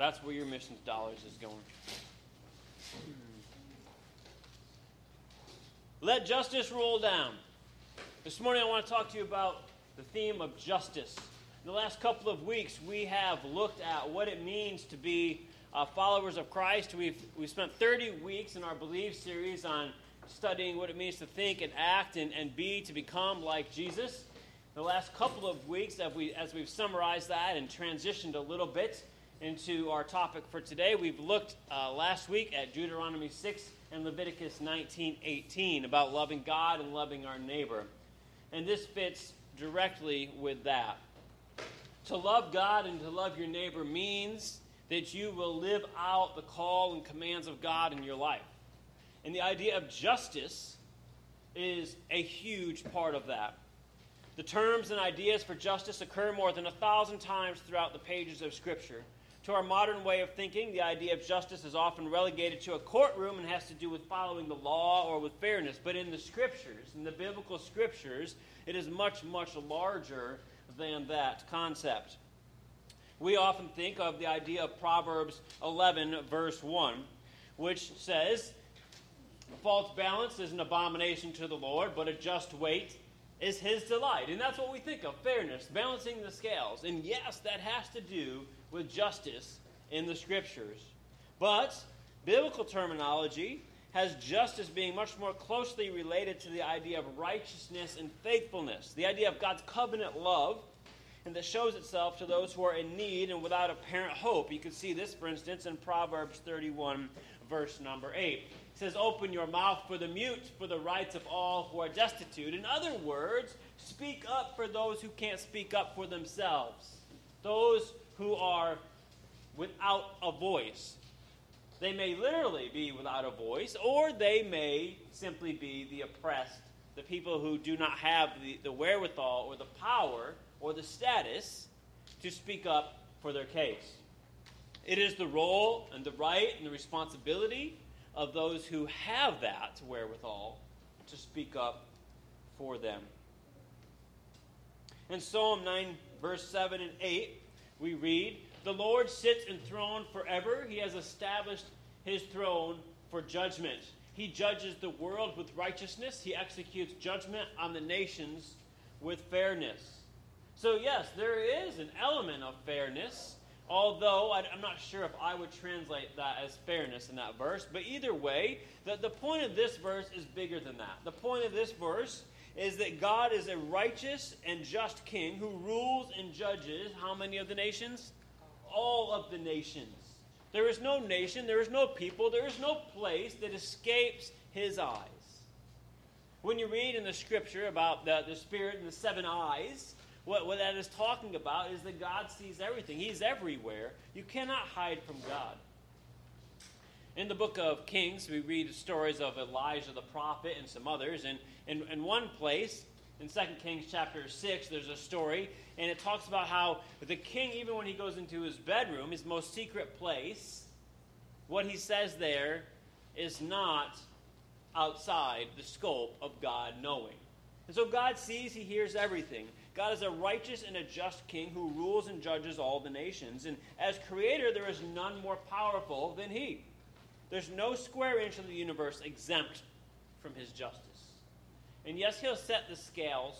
That's where your missions dollars is going. Let justice roll down. This morning I want to talk to you about the theme of justice. In the last couple of weeks, we have looked at what it means to be uh, followers of Christ. We've, we've spent 30 weeks in our Believe series on studying what it means to think and act and, and be to become like Jesus. The last couple of weeks, as, we, as we've summarized that and transitioned a little bit into our topic for today, we've looked uh, last week at Deuteronomy 6 and Leviticus 19:18 about loving God and loving our neighbor. And this fits directly with that. To love God and to love your neighbor means that you will live out the call and commands of God in your life. And the idea of justice is a huge part of that. The terms and ideas for justice occur more than a thousand times throughout the pages of Scripture. To our modern way of thinking, the idea of justice is often relegated to a courtroom and has to do with following the law or with fairness. But in the Scriptures, in the biblical Scriptures, it is much, much larger than that concept. We often think of the idea of Proverbs 11, verse 1, which says, False balance is an abomination to the Lord, but a just weight is his delight. And that's what we think of fairness, balancing the scales. And yes, that has to do with justice in the scriptures. But biblical terminology has justice being much more closely related to the idea of righteousness and faithfulness, the idea of God's covenant love, and that shows itself to those who are in need and without apparent hope. You can see this, for instance, in Proverbs 31, verse number 8. It says, Open your mouth for the mute, for the rights of all who are destitute. In other words, speak up for those who can't speak up for themselves, those who are without a voice. They may literally be without a voice, or they may simply be the oppressed, the people who do not have the, the wherewithal or the power or the status to speak up for their case. It is the role and the right and the responsibility of those who have that wherewithal to speak up for them. In Psalm 9, verse 7 and 8, we read, The Lord sits enthroned forever. He has established his throne for judgment. He judges the world with righteousness. He executes judgment on the nations with fairness. So, yes, there is an element of fairness, although I'm not sure if I would translate that as fairness in that verse. But either way, the, the point of this verse is bigger than that. The point of this verse is that God is a righteous and just king who rules and judges how many of the nations? All of the nations. There is no nation, there is no people, there is no place that escapes his eyes. When you read in the scripture about the, the Spirit and the seven eyes, what, what that is talking about is that God sees everything. He's everywhere. You cannot hide from God. In the book of Kings, we read stories of Elijah the prophet and some others. And in, in one place, in 2 Kings chapter 6, there's a story, and it talks about how the king, even when he goes into his bedroom, his most secret place, what he says there is not outside the scope of God knowing. And so God sees, he hears everything. God is a righteous and a just king who rules and judges all the nations. And as creator, there is none more powerful than he. There's no square inch of the universe exempt from his justice. And yes, he'll set the scales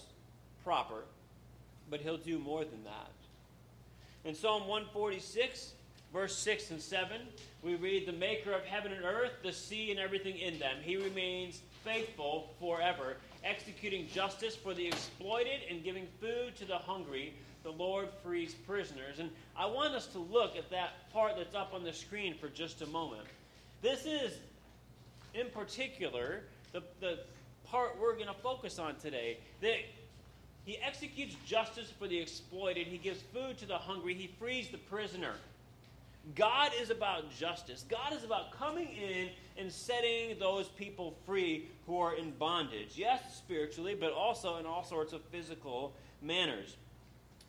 proper, but he'll do more than that. In Psalm 146, verse 6 and 7, we read, The maker of heaven and earth, the sea, and everything in them. He remains faithful forever, executing justice for the exploited and giving food to the hungry. The Lord frees prisoners. And I want us to look at that part that's up on the screen for just a moment. This is, in particular, the, the part we're going to focus on today. That he executes justice for the exploited, he gives food to the hungry, he frees the prisoner. God is about justice. God is about coming in and setting those people free who are in bondage. Yes, spiritually, but also in all sorts of physical manners.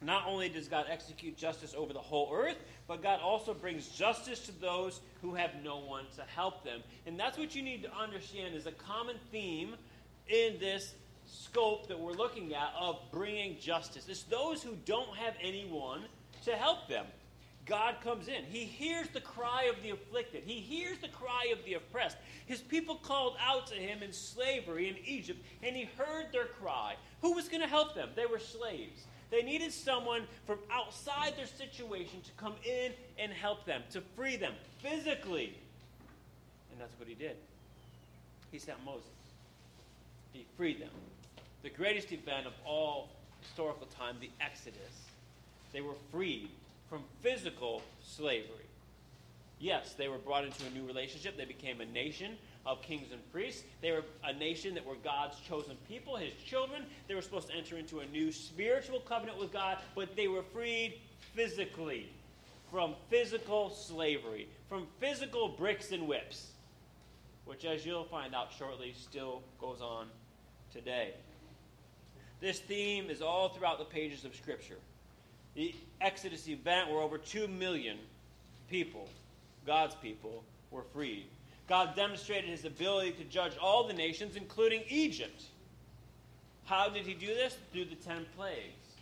Not only does God execute justice over the whole earth, but God also brings justice to those who have no one to help them. And that's what you need to understand is a common theme in this scope that we're looking at of bringing justice. It's those who don't have anyone to help them. God comes in. He hears the cry of the afflicted. He hears the cry of the oppressed. His people called out to him in slavery in Egypt, and he heard their cry. Who was going to help them? They were slaves. They needed someone from outside their situation to come in and help them, to free them physically. And that's what he did. He sent Moses. He freed them. The greatest event of all historical time, the Exodus. They were freed from physical slavery. Yes, they were brought into a new relationship. They became a nation of kings and priests. They were a nation that were God's chosen people, his children. They were supposed to enter into a new spiritual covenant with God, but they were freed physically from physical slavery, from physical bricks and whips, which, as you'll find out shortly, still goes on today. This theme is all throughout the pages of Scripture the Exodus event where over 2 million people, God's people, were freed. God demonstrated his ability to judge all the nations, including Egypt. How did he do this? Through the ten plagues.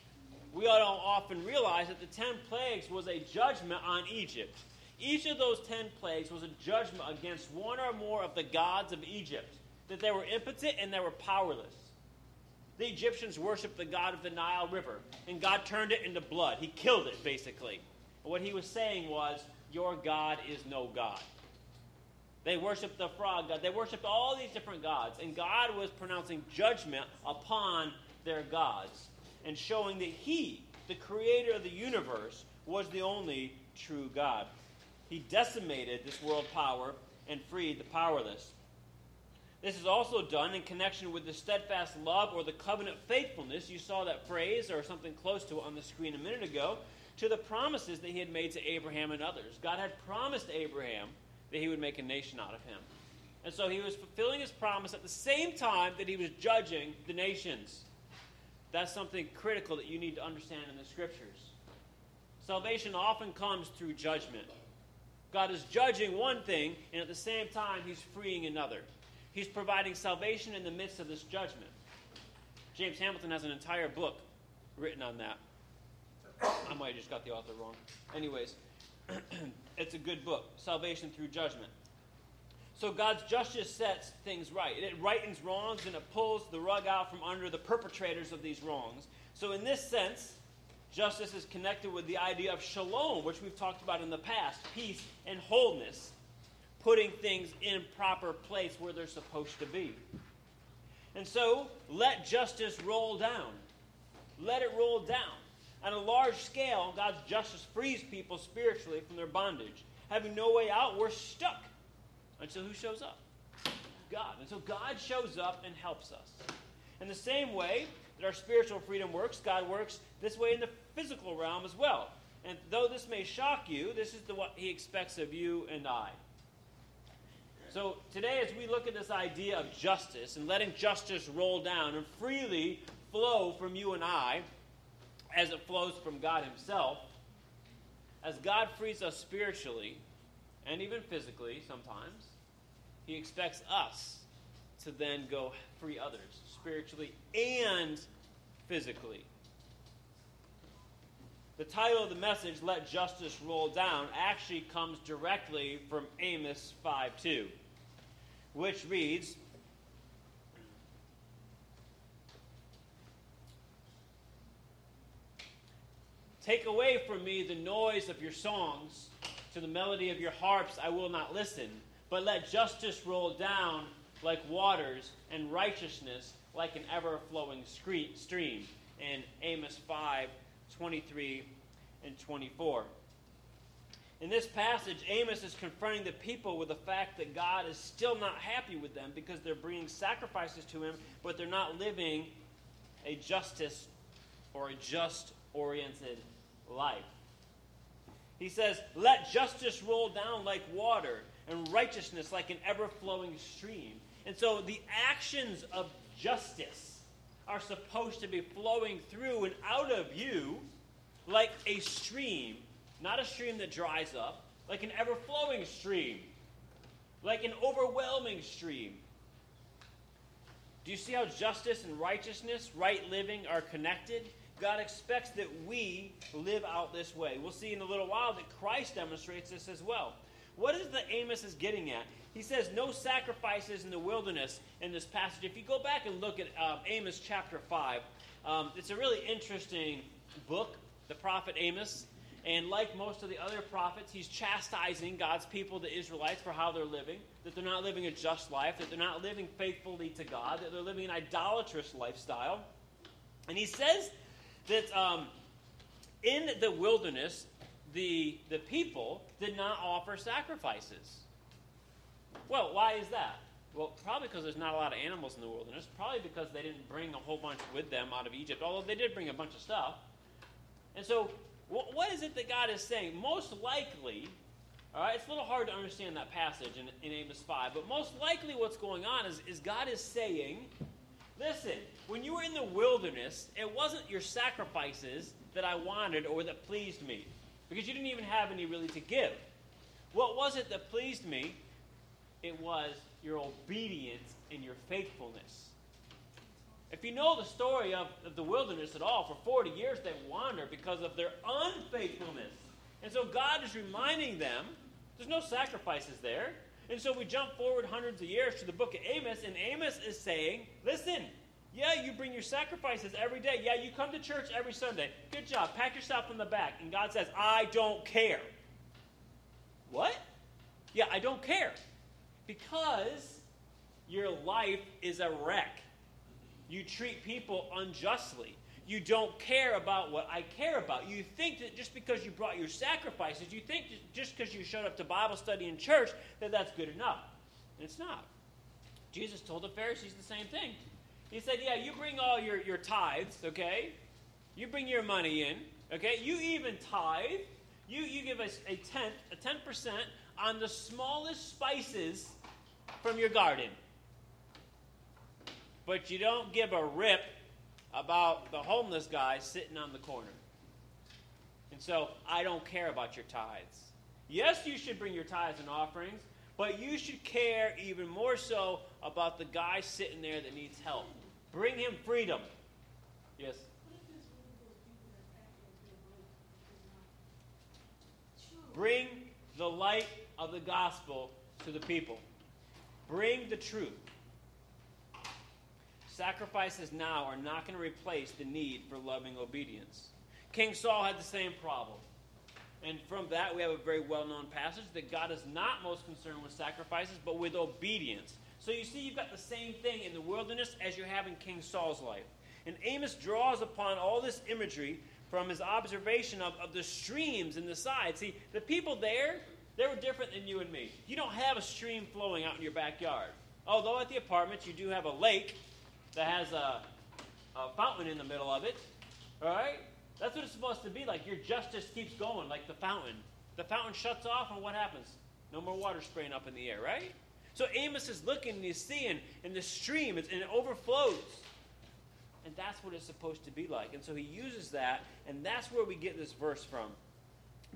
We don't often realize that the ten plagues was a judgment on Egypt. Each of those ten plagues was a judgment against one or more of the gods of Egypt, that they were impotent and they were powerless. The Egyptians worshiped the god of the Nile River, and God turned it into blood. He killed it, basically. what he was saying was, Your God is no God. They worshiped the frog god. They worshiped all these different gods, and God was pronouncing judgment upon their gods and showing that He, the creator of the universe, was the only true God. He decimated this world power and freed the powerless. This is also done in connection with the steadfast love or the covenant faithfulness. You saw that phrase or something close to it on the screen a minute ago to the promises that he had made to Abraham and others. God had promised Abraham that he would make a nation out of him. And so he was fulfilling his promise at the same time that he was judging the nations. That's something critical that you need to understand in the scriptures. Salvation often comes through judgment. God is judging one thing, and at the same time, he's freeing another. He's providing salvation in the midst of this judgment. James Hamilton has an entire book written on that. I might have just got the author wrong. Anyways, it's a good book Salvation Through Judgment. So God's justice sets things right. It rightens wrongs and it pulls the rug out from under the perpetrators of these wrongs. So, in this sense, justice is connected with the idea of shalom, which we've talked about in the past peace and wholeness putting things in proper place where they're supposed to be. And so, let justice roll down. Let it roll down. On a large scale, God's justice frees people spiritually from their bondage. Having no way out, we're stuck until who shows up? God. And so God shows up and helps us. In the same way that our spiritual freedom works, God works this way in the physical realm as well. And though this may shock you, this is the, what He expects of you and I. So today, as we look at this idea of justice and letting justice roll down and freely flow from you and I, as it flows from God Himself, as God frees us spiritually and even physically sometimes, He expects us to then go free others spiritually and physically. The title of the message, Let Justice Roll Down, actually comes directly from Amos 5 2 which reads Take away from me the noise of your songs, to the melody of your harps I will not listen, but let justice roll down like waters and righteousness like an ever flowing stream. In Amos 5 23 and 24. In this passage, Amos is confronting the people with the fact that God is still not happy with them because they're bringing sacrifices to him, but they're not living a justice or a just oriented life. He says, Let justice roll down like water and righteousness like an ever flowing stream. And so the actions of justice are supposed to be flowing through and out of you like a stream not a stream that dries up, like an ever flowing stream, like an overwhelming stream. Do you see how justice and righteousness, right living, are connected? God expects that we live out this way. We'll see in a little while that Christ demonstrates this as well. What is the Amos is getting at? He says, No sacrifices in the wilderness in this passage. If you go back and look at uh, Amos chapter 5, um, it's a really interesting book, the prophet Amos. And like most of the other prophets, he's chastising God's people, the Israelites, for how they're living, that they're not living a just life, that they're not living faithfully to God, that they're living an idolatrous lifestyle. And he says that um, in the wilderness, the, the people did not offer sacrifices. Well, why is that? Well, probably because there's not a lot of animals in the wilderness. Probably because they didn't bring a whole bunch with them out of Egypt, although they did bring a bunch of stuff. And so, wh- what is it that God is saying? Most likely, all right, it's a little hard to understand that passage in, in Amos 5, but most likely what's going on is, is God is saying, listen, when you were in the wilderness, it wasn't your sacrifices that I wanted or that pleased me, because you didn't even have any really to give. What was it that pleased me? It was your obedience and your faithfulness. If you know the story of, of the wilderness at all, for 40 years they wander because of their unfaithfulness. And so God is reminding them there's no sacrifices there. And so we jump forward hundreds of years to the book of Amos, and Amos is saying, listen, yeah, you bring your sacrifices every day. Yeah, you come to church every Sunday. Good job. Pat yourself on the back. And God says, I don't care. What? Yeah, I don't care. Because your life is a wreck. You treat people unjustly. You don't care about what I care about. You think that just because you brought your sacrifices, you think just because you showed up to Bible study in church, that that's good enough. And it's not. Jesus told the Pharisees the same thing. He said, Yeah, you bring all your, your tithes, okay? You bring your money in, okay? You even tithe. You, you give us a tenth, a 10% on the smallest spices from your garden. But you don't give a rip about the homeless guy sitting on the corner. And so I don't care about your tithes. Yes, you should bring your tithes and offerings, but you should care even more so about the guy sitting there that needs help. Bring him freedom. Yes. Bring the light of the gospel to the people. Bring the truth. Sacrifices now are not going to replace the need for loving obedience. King Saul had the same problem. And from that, we have a very well known passage that God is not most concerned with sacrifices, but with obedience. So you see, you've got the same thing in the wilderness as you have in King Saul's life. And Amos draws upon all this imagery from his observation of, of the streams in the side. See, the people there, they were different than you and me. You don't have a stream flowing out in your backyard. Although at the apartments you do have a lake that has a, a fountain in the middle of it. All right? That's what it's supposed to be like. Your justice keeps going like the fountain. The fountain shuts off, and what happens? No more water spraying up in the air, right? So Amos is looking and he's seeing, and the stream, and it overflows. And that's what it's supposed to be like. And so he uses that, and that's where we get this verse from.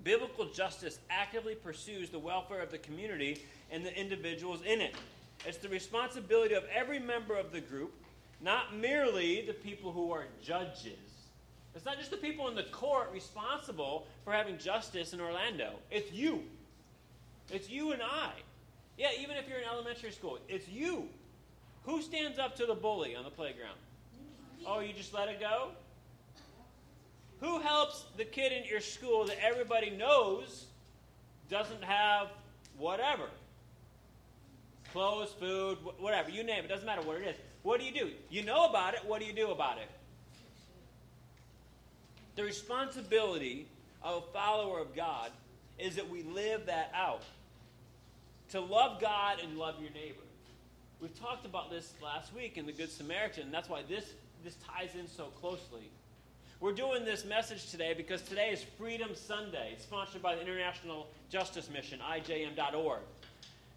Biblical justice actively pursues the welfare of the community and the individuals in it. It's the responsibility of every member of the group, not merely the people who are judges. It's not just the people in the court responsible for having justice in Orlando. It's you. It's you and I. Yeah, even if you're in elementary school, it's you. Who stands up to the bully on the playground? Oh, you just let it go? Who helps the kid in your school that everybody knows doesn't have whatever? Clothes, food, whatever, you name it, doesn't matter what it is. What do you do? You know about it, what do you do about it? The responsibility of a follower of God is that we live that out. To love God and love your neighbor. We've talked about this last week in the Good Samaritan. That's why this, this ties in so closely. We're doing this message today because today is Freedom Sunday, It's sponsored by the International Justice Mission, IJM.org.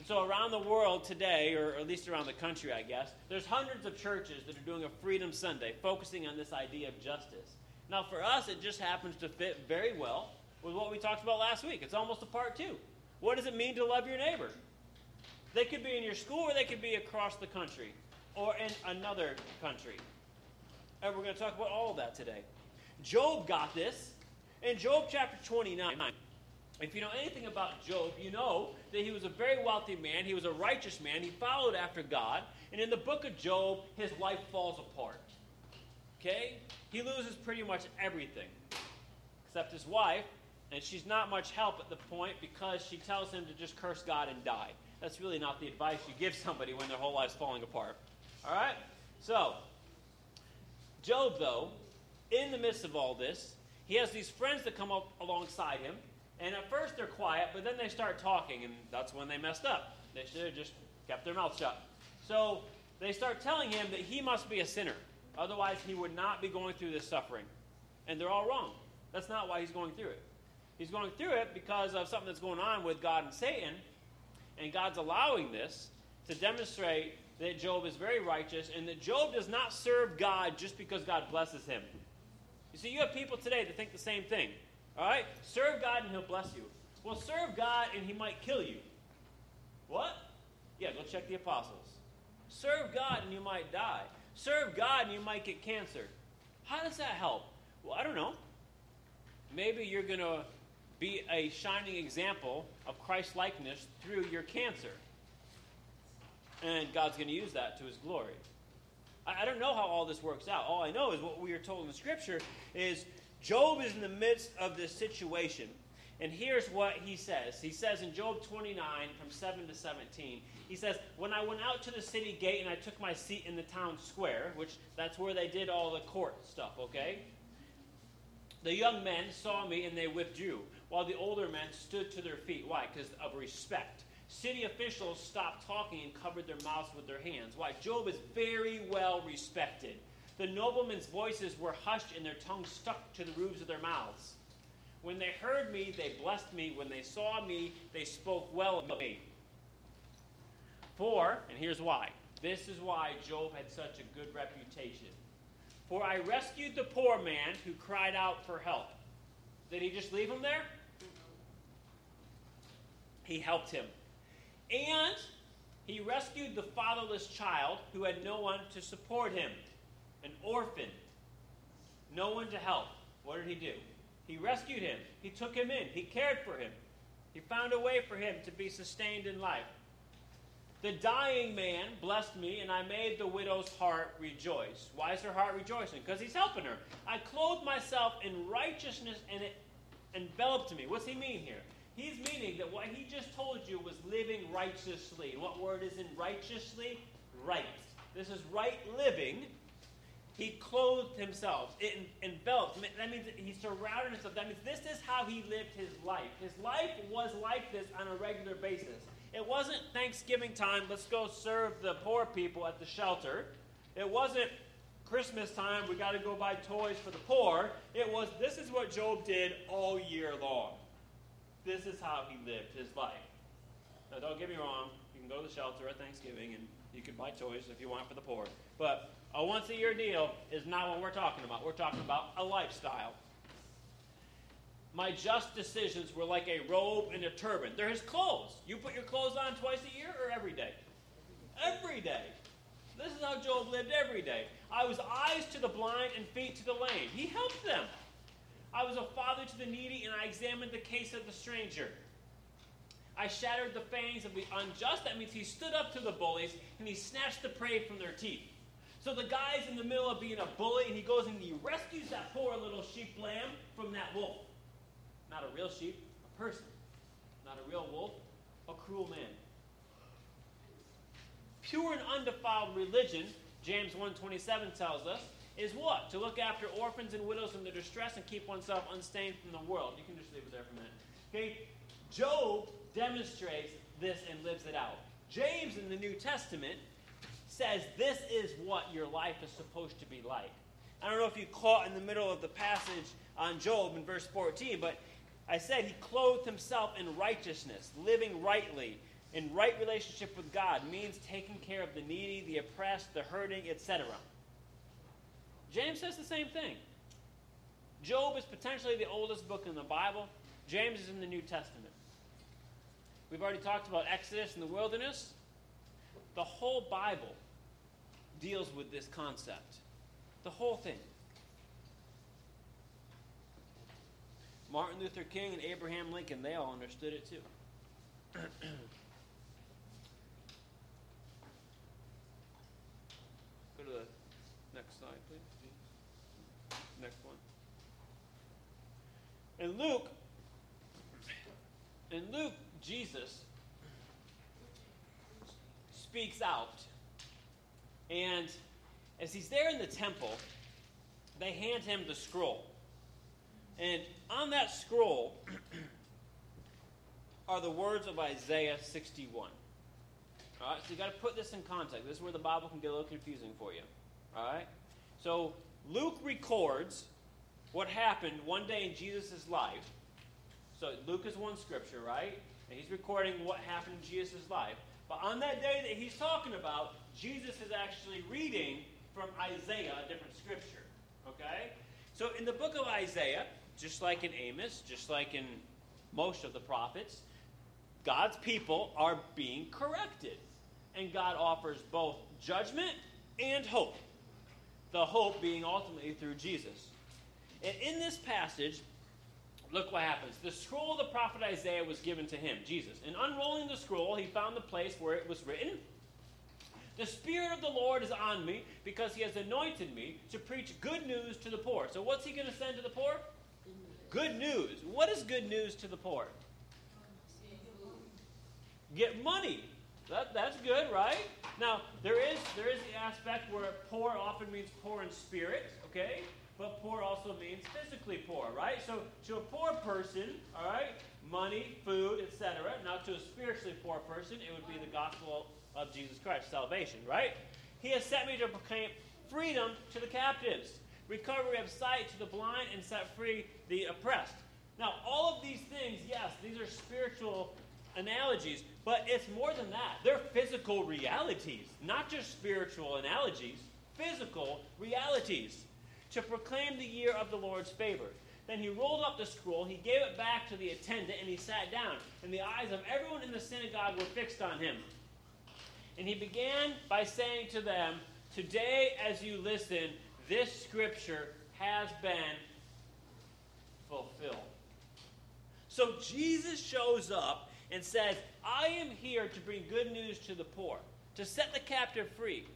So around the world today, or at least around the country, I guess, there's hundreds of churches that are doing a Freedom Sunday, focusing on this idea of justice. Now, for us, it just happens to fit very well with what we talked about last week. It's almost a part two. What does it mean to love your neighbor? They could be in your school or they could be across the country or in another country. And we're going to talk about all of that today. Job got this. In Job chapter 29, if you know anything about Job, you know that he was a very wealthy man. He was a righteous man. He followed after God. And in the book of Job, his life falls apart. Okay? He loses pretty much everything except his wife, and she's not much help at the point because she tells him to just curse God and die. That's really not the advice you give somebody when their whole life's falling apart. All right? So, Job, though, in the midst of all this, he has these friends that come up alongside him, and at first they're quiet, but then they start talking, and that's when they messed up. They should have just kept their mouth shut. So they start telling him that he must be a sinner. Otherwise, he would not be going through this suffering. And they're all wrong. That's not why he's going through it. He's going through it because of something that's going on with God and Satan, and God's allowing this to demonstrate that Job is very righteous and that Job does not serve God just because God blesses him. You see, you have people today that think the same thing. All right? Serve God and he'll bless you. Well, serve God and he might kill you. What? Yeah, go check the apostles. Serve God and you might die. Serve God and you might get cancer. How does that help? Well, I don't know. Maybe you're going to be a shining example of Christ likeness through your cancer. And God's going to use that to his glory. I, I don't know how all this works out. All I know is what we are told in the scripture is Job is in the midst of this situation. And here's what he says. He says in Job 29, from 7 to 17, he says, When I went out to the city gate and I took my seat in the town square, which that's where they did all the court stuff, okay? The young men saw me and they withdrew, while the older men stood to their feet. Why? Because of respect. City officials stopped talking and covered their mouths with their hands. Why? Job is very well respected. The noblemen's voices were hushed and their tongues stuck to the roofs of their mouths. When they heard me, they blessed me. When they saw me, they spoke well of me. For, and here's why this is why Job had such a good reputation. For I rescued the poor man who cried out for help. Did he just leave him there? He helped him. And he rescued the fatherless child who had no one to support him, an orphan, no one to help. What did he do? He rescued him. He took him in. He cared for him. He found a way for him to be sustained in life. The dying man blessed me, and I made the widow's heart rejoice. Why is her heart rejoicing? Because he's helping her. I clothed myself in righteousness, and it enveloped me. What's he mean here? He's meaning that what he just told you was living righteously. what word is in righteously? Right. This is right living. He clothed himself. It enveloped. That means he surrounded himself. That means this is how he lived his life. His life was like this on a regular basis. It wasn't Thanksgiving time, let's go serve the poor people at the shelter. It wasn't Christmas time, we got to go buy toys for the poor. It was this is what Job did all year long. This is how he lived his life. Now, don't get me wrong. You can go to the shelter at Thanksgiving and you can buy toys if you want for the poor. But a once a year deal is not what we're talking about. We're talking about a lifestyle. My just decisions were like a robe and a turban. They're his clothes. You put your clothes on twice a year or every day? Every day. This is how Job lived every day. I was eyes to the blind and feet to the lame. He helped them. I was a father to the needy, and I examined the case of the stranger. I shattered the fangs of the unjust. That means he stood up to the bullies and he snatched the prey from their teeth. So the guy's in the middle of being a bully, and he goes and he rescues that poor little sheep lamb from that wolf. Not a real sheep, a person. Not a real wolf, a cruel man. Pure and undefiled religion, James 1:27 tells us, is what? To look after orphans and widows in their distress and keep oneself unstained from the world. You can just leave it there for a minute. Okay? Job demonstrates this and lives it out. James in the New Testament says this is what your life is supposed to be like. I don't know if you caught in the middle of the passage on Job in verse 14, but I said he clothed himself in righteousness, living rightly, in right relationship with God means taking care of the needy, the oppressed, the hurting, etc. James says the same thing. Job is potentially the oldest book in the Bible. James is in the New Testament. We've already talked about Exodus and the wilderness. The whole Bible deals with this concept. The whole thing. Martin Luther King and Abraham Lincoln, they all understood it too. Go to the next slide, please. Next one. In Luke, in Luke, Jesus speaks out. And as he's there in the temple, they hand him the scroll. And on that scroll are the words of Isaiah 61. All right, so you got to put this in context. This is where the Bible can get a little confusing for you. All right? So Luke records what happened one day in Jesus' life. So Luke is one scripture, right? And he's recording what happened in Jesus' life. But on that day that he's talking about, Jesus is actually reading from Isaiah, a different scripture. Okay? So in the book of Isaiah, just like in Amos, just like in most of the prophets, God's people are being corrected. And God offers both judgment and hope. The hope being ultimately through Jesus. And in this passage, look what happens. The scroll of the prophet Isaiah was given to him, Jesus. And unrolling the scroll, he found the place where it was written The Spirit of the Lord is on me because he has anointed me to preach good news to the poor. So, what's he going to send to the poor? Good news. What is good news to the poor? Get money. That, that's good, right? Now, there is, there is the aspect where poor often means poor in spirit, okay? But poor also means physically poor, right? So, to a poor person, all right, money, food, etc. Now, to a spiritually poor person, it would be the gospel of Jesus Christ, salvation, right? He has sent me to proclaim freedom to the captives, recovery of sight to the blind, and set free the oppressed. Now, all of these things, yes, these are spiritual analogies, but it's more than that. They're physical realities, not just spiritual analogies, physical realities to proclaim the year of the Lord's favor. Then he rolled up the scroll, he gave it back to the attendant, and he sat down. And the eyes of everyone in the synagogue were fixed on him. And he began by saying to them, Today, as you listen, this scripture has been fulfilled. So Jesus shows up and says, I am here to bring good news to the poor, to set the captive free,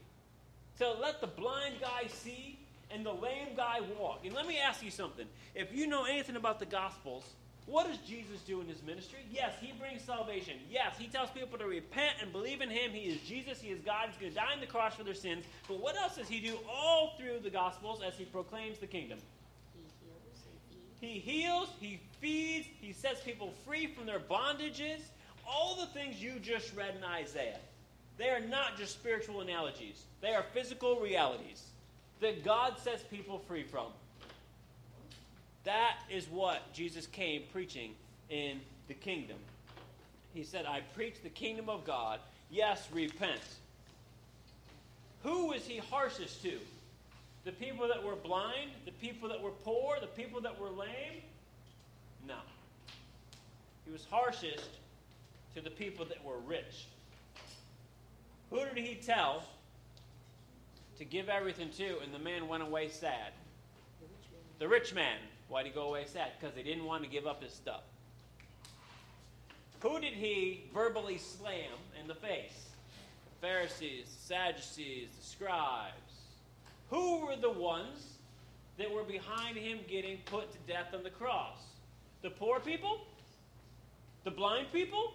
to let the blind guy see and the lame guy walk. And let me ask you something. If you know anything about the Gospels, what does Jesus do in his ministry? Yes, he brings salvation. Yes, he tells people to repent and believe in him. He is Jesus. He is God. He's going to die on the cross for their sins. But what else does he do all through the Gospels as he proclaims the kingdom? He heals, he heals. He feeds, he sets people free from their bondages. All the things you just read in Isaiah. They are not just spiritual analogies, they are physical realities that God sets people free from. That is what Jesus came preaching in the kingdom. He said, I preach the kingdom of God. Yes, repent. Who was he harshest to? The people that were blind? The people that were poor? The people that were lame? No. He was harshest to the people that were rich. Who did he tell to give everything to, and the man went away sad? The rich man. Why did he go away sad? Because he didn't want to give up his stuff. Who did he verbally slam in the face? The Pharisees, the Sadducees, the scribes. Who were the ones that were behind him getting put to death on the cross? The poor people? The blind people?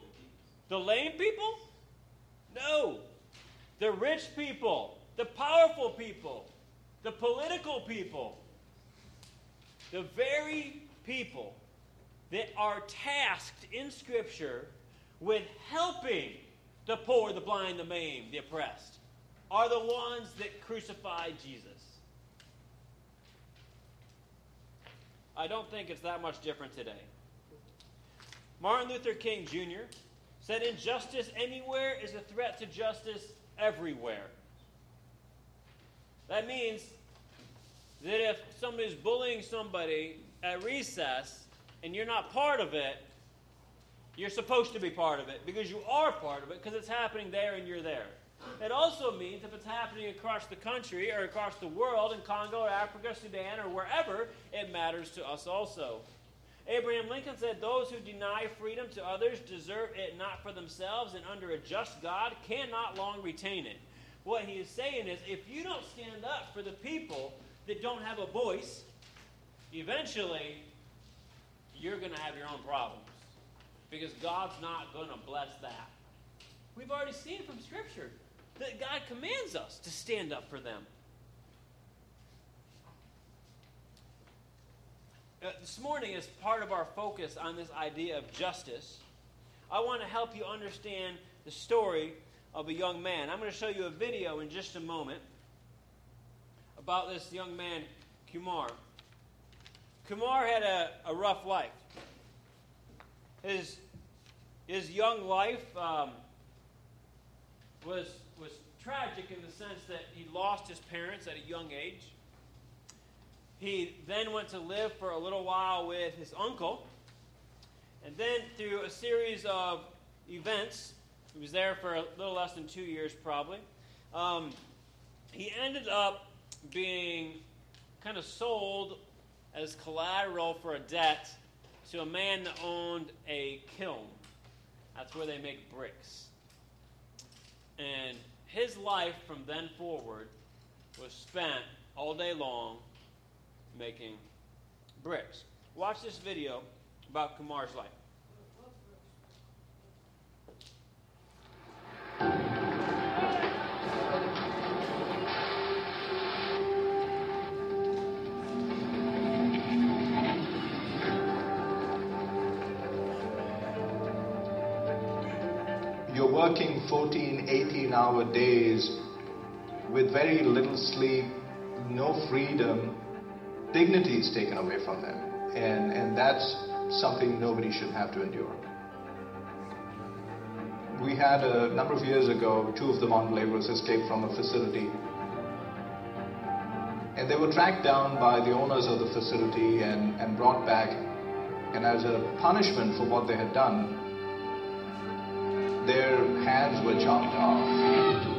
The lame people? No. The rich people, the powerful people, the political people, the very people that are tasked in Scripture with helping the poor, the blind, the maimed, the oppressed, are the ones that crucified Jesus. I don't think it's that much different today. Martin Luther King Jr. said, Injustice anywhere is a threat to justice everywhere. That means that if somebody's bullying somebody at recess and you're not part of it, you're supposed to be part of it because you are part of it because it's happening there and you're there. It also means if it's happening across the country or across the world in Congo or Africa, Sudan or wherever, it matters to us also. Abraham Lincoln said, Those who deny freedom to others deserve it not for themselves, and under a just God cannot long retain it. What he is saying is, if you don't stand up for the people that don't have a voice, eventually you're going to have your own problems. Because God's not going to bless that. We've already seen from Scripture that God commands us to stand up for them. Uh, this morning, as part of our focus on this idea of justice, I want to help you understand the story of a young man. I'm going to show you a video in just a moment about this young man, Kumar. Kumar had a, a rough life. His, his young life um, was, was tragic in the sense that he lost his parents at a young age. He then went to live for a little while with his uncle. And then, through a series of events, he was there for a little less than two years, probably. Um, he ended up being kind of sold as collateral for a debt to a man that owned a kiln. That's where they make bricks. And his life from then forward was spent all day long making bricks. Watch this video about Kumar's life. Working 14, 18 hour days with very little sleep, no freedom, dignity is taken away from them. And, and that's something nobody should have to endure. We had a number of years ago, two of the modern laborers escaped from a facility. And they were tracked down by the owners of the facility and, and brought back. And as a punishment for what they had done, their hands were chopped off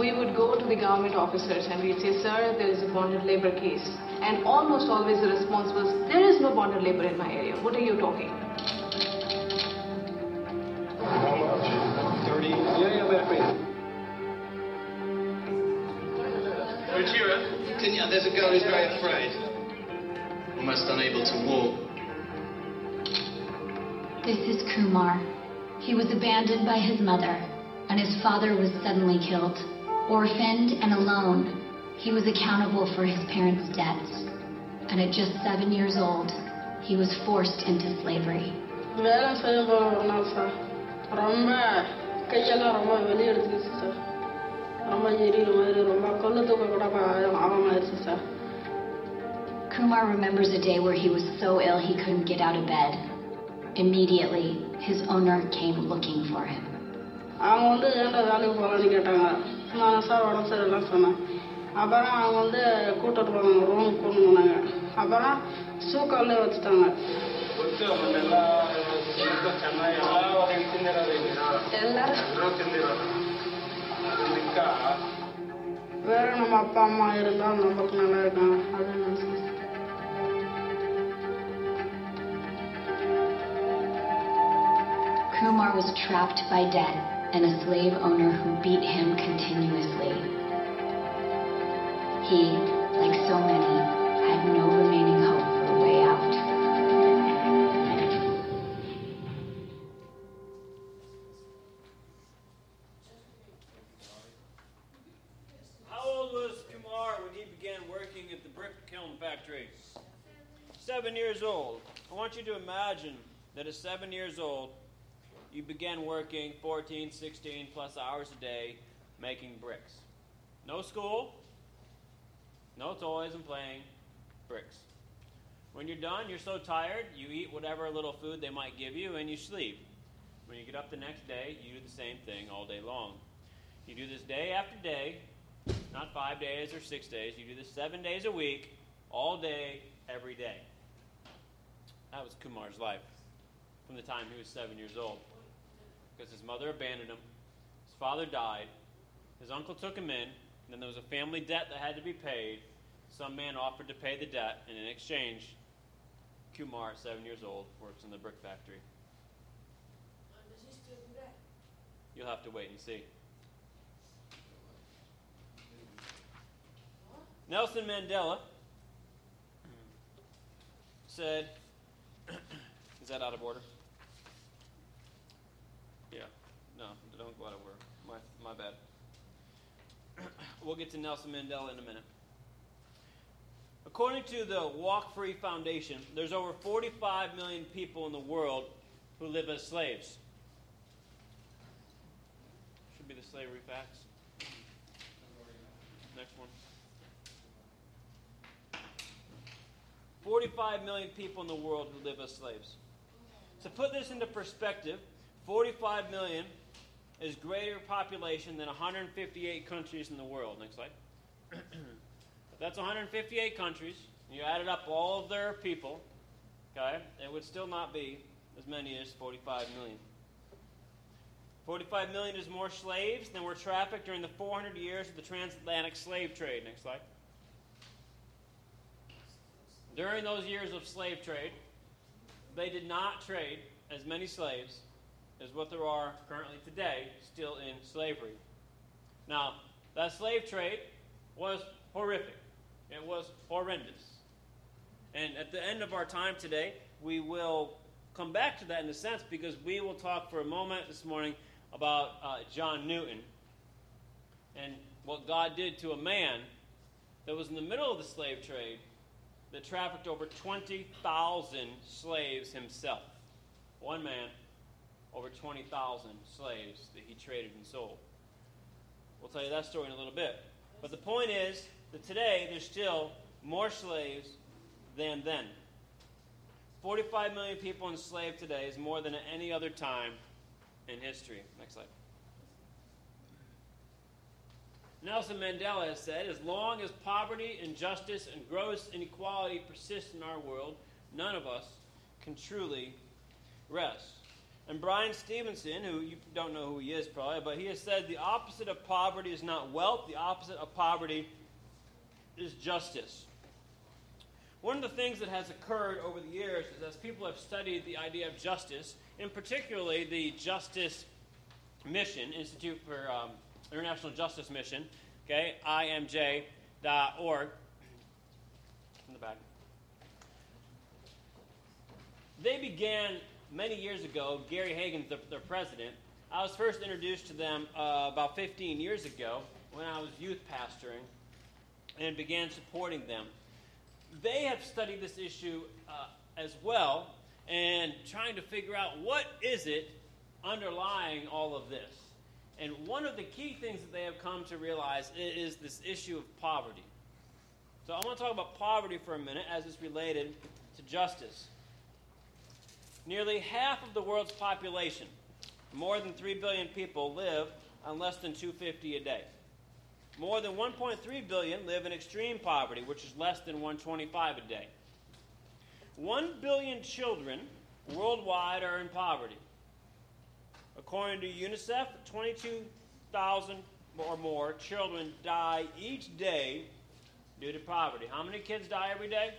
we would go to the government officers and we'd say, sir, there is a bonded labor case. And almost always the response was, there is no bonded labor in my area. What are you talking? 30. Yeah, yeah, wait, wait. Tinya, there's a girl who's very afraid. Almost unable to walk. This is Kumar. He was abandoned by his mother, and his father was suddenly killed. Orphaned and alone, he was accountable for his parents' debts. And at just seven years old, he was forced into slavery. வேலை செய்ய போகிறோம் sir ரொம்ப கையெல்லாம் ரொம்ப வெளியெடுத்துக்கிச்சு sir ரொம்ப எரியிற மாதிரி ரொம்ப கொல்லு தூக்க கூட ஆகமாயிருச்சு sir Kumar remembers a day where he was so ill he couldn't get out of bed. Immediately, his owner came looking for him. அவங்க வந்து ஏன்டா வேலைக்கு போகலான்னு கேட்டாங்க. நான் சார் உடம்பு சரியில்லாம் சொன்னேன். அப்புறம் அவங்க வந்து கூட்டிட்டு போனாங்க ரூமுக்கு கொண்டு போனாங்க. அப்புறம் சூக்காலே வச்சுட்டாங்க. வேற நம்ம அப்பா அம்மா இருந்தால் நம்மளுக்கு நல்லா இருக்காங்க அது Kumar was trapped by debt and a slave owner who beat him continuously. He, like so many, had no remaining hope for a way out. How old was Kumar when he began working at the brick kiln factory? Seven years old. I want you to imagine that at seven years old, you began working 14, 16 plus hours a day making bricks. No school, no toys and playing, bricks. When you're done, you're so tired, you eat whatever little food they might give you and you sleep. When you get up the next day, you do the same thing all day long. You do this day after day, not five days or six days. You do this seven days a week, all day, every day. That was Kumar's life from the time he was seven years old. Because his mother abandoned him, his father died, his uncle took him in, and then there was a family debt that had to be paid. Some man offered to pay the debt, and in exchange, Kumar, seven years old, works in the brick factory. You'll have to wait and see. Nelson Mandela said, Is that out of order? Yeah. No, don't go out of. My, my bad. we'll get to Nelson Mandela in a minute. According to the Walk Free Foundation, there's over 45 million people in the world who live as slaves. Should be the slavery facts. Next one. 45 million people in the world who live as slaves. To put this into perspective, 45 million is greater population than 158 countries in the world. Next slide. that's 158 countries, you added up all of their people, okay, it would still not be as many as 45 million. 45 million is more slaves than were trafficked during the 400 years of the transatlantic slave trade. Next slide. During those years of slave trade, they did not trade as many slaves as what there are currently today still in slavery. Now, that slave trade was horrific. It was horrendous. And at the end of our time today, we will come back to that in a sense because we will talk for a moment this morning about uh, John Newton and what God did to a man that was in the middle of the slave trade that trafficked over 20,000 slaves himself. One man, over 20,000 slaves that he traded and sold. We'll tell you that story in a little bit. But the point is that today there's still more slaves than then. 45 million people enslaved today is more than at any other time in history. Next slide. Nelson Mandela has said, as long as poverty, injustice, and gross inequality persist in our world, none of us can truly rest. And Bryan Stevenson, who you don't know who he is probably, but he has said the opposite of poverty is not wealth, the opposite of poverty is justice. One of the things that has occurred over the years is as people have studied the idea of justice, and particularly the Justice Mission, Institute for um, International Justice Mission, okay, imj.org, in the back. They began many years ago, Gary Haugen, the, president. I was first introduced to them uh, about 15 years ago when I was youth pastoring and began supporting them. They have studied this issue uh, as well and trying to figure out what is it underlying all of this. And one of the key things that they have come to realize is this issue of poverty. So I want to talk about poverty for a minute as it's related to justice. Nearly half of the world's population, more than 3 billion people, live on less than 250 a day. More than 1.3 billion live in extreme poverty, which is less than 125 a day. 1 billion children worldwide are in poverty. According to UNICEF, 22,000 or more children die each day due to poverty. How many kids die every day?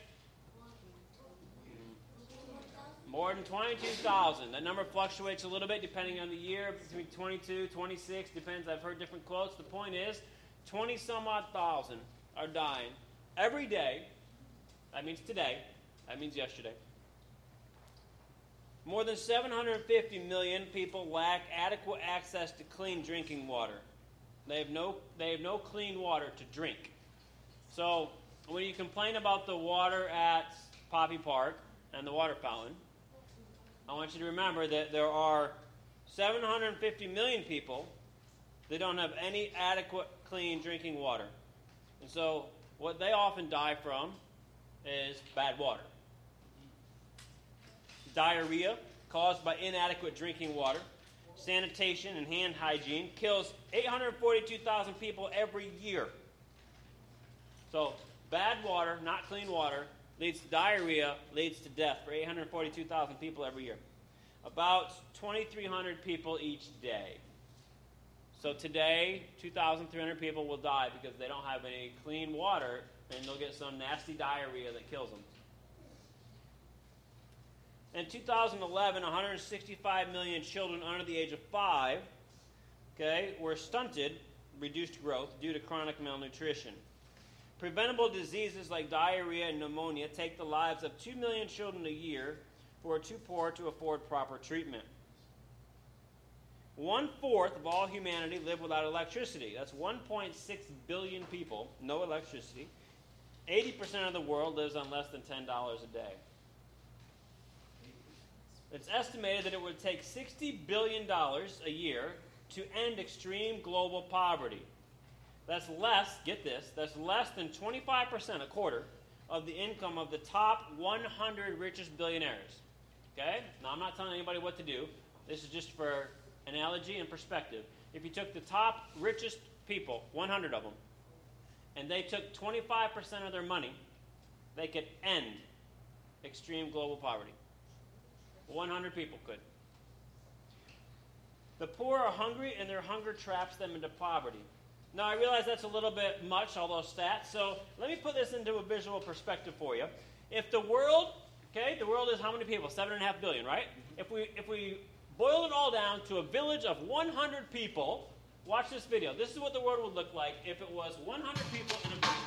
More than 22,000. That number fluctuates a little bit depending on the year, between 22, 26, depends. I've heard different quotes. The point is, 20 some odd thousand are dying every day. That means today. That means yesterday. More than 750 million people lack adequate access to clean drinking water. They have no, they have no clean water to drink. So when you complain about the water at Poppy Park and the water fountain, I want you to remember that there are 750 million people that don't have any adequate clean drinking water. And so what they often die from is bad water diarrhea caused by inadequate drinking water, sanitation and hand hygiene kills 842,000 people every year. So, bad water, not clean water, leads to diarrhea, leads to death for 842,000 people every year. About 2,300 people each day. So today, 2,300 people will die because they don't have any clean water and they'll get some nasty diarrhea that kills them. In 2011, 165 million children under the age of five, okay, were stunted, reduced growth due to chronic malnutrition. Preventable diseases like diarrhea and pneumonia take the lives of 2 million children a year who are too poor to afford proper treatment. One fourth of all humanity live without electricity. That's 1.6 billion people, no electricity. 80% of the world lives on less than $10 a day. It's estimated that it would take $60 billion a year to end extreme global poverty. That's less, get this, that's less than 25%, a quarter, of the income of the top 100 richest billionaires. Okay? Now, I'm not telling anybody what to do. This is just for analogy and perspective. If you took the top richest people, 100 of them, and they took 25% of their money, they could end extreme global poverty. 100 people could. The poor are hungry, and their hunger traps them into poverty. Now, I realize that's a little bit much, all those stats, so let me put this into a visual perspective for you. If the world, okay, the world is how many people? Seven and a half billion, right? If we, if we boil it all down to a village of 100 people, watch this video. This is what the world would look like if it was 100 people in a village.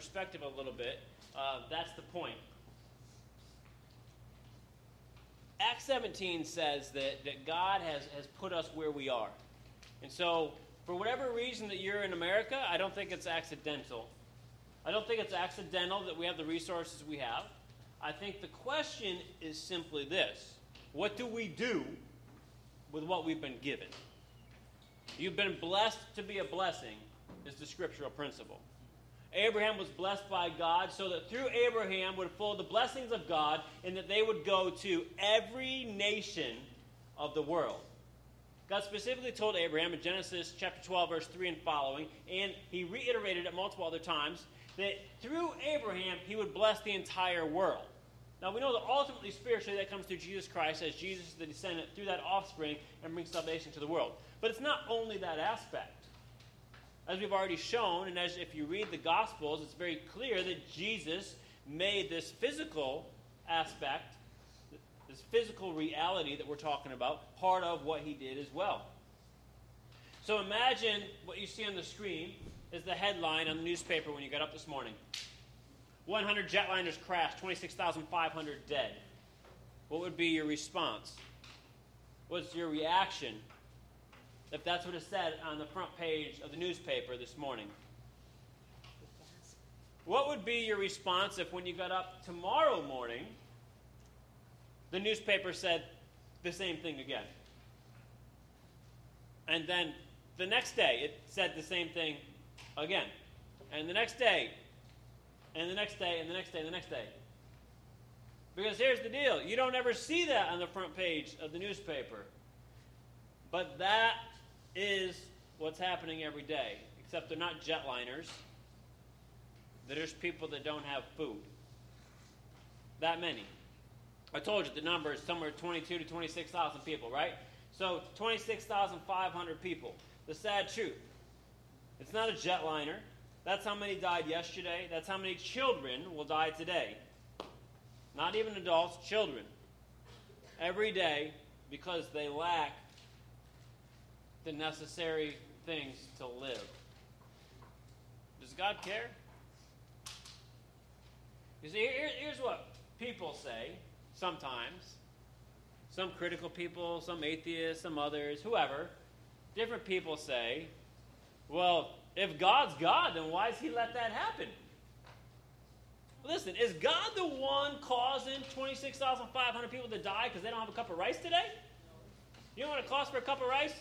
Perspective a little bit, uh, that's the point. Acts 17 says that, that God has, has put us where we are. And so, for whatever reason that you're in America, I don't think it's accidental. I don't think it's accidental that we have the resources we have. I think the question is simply this What do we do with what we've been given? You've been blessed to be a blessing, is the scriptural principle. Abraham was blessed by God so that through Abraham would flow the blessings of God and that they would go to every nation of the world. God specifically told Abraham in Genesis chapter 12, verse 3 and following, and he reiterated it multiple other times, that through Abraham he would bless the entire world. Now we know that ultimately, spiritually, that comes through Jesus Christ, as Jesus is the descendant through that offspring and brings salvation to the world. But it's not only that aspect. As we've already shown, and as if you read the Gospels, it's very clear that Jesus made this physical aspect, this physical reality that we're talking about, part of what he did as well. So imagine what you see on the screen is the headline on the newspaper when you got up this morning 100 jetliners crashed, 26,500 dead. What would be your response? What's your reaction if that's what it said on the front page of the newspaper this morning? What would be your response if, when you got up tomorrow morning, the newspaper said the same thing again? And then the next day, it said the same thing again. And the next day, and the next day, and the next day, and the next day. Because here's the deal you don't ever see that on the front page of the newspaper. But that is what's happening every day, except they're not jetliners. There's people that don't have food. That many. I told you the number is somewhere 22 to 26,000 people, right? So 26,500 people. The sad truth. It's not a jetliner. That's how many died yesterday. That's how many children will die today. Not even adults, children. Every day because they lack the necessary things to live. Does God care? You see, here, here's what people say sometimes. Some critical people, some atheists, some others, whoever. Different people say, well, if God's God, then why does He let that happen? Listen, is God the one causing 26,500 people to die because they don't have a cup of rice today? You know what it costs for a cup of rice?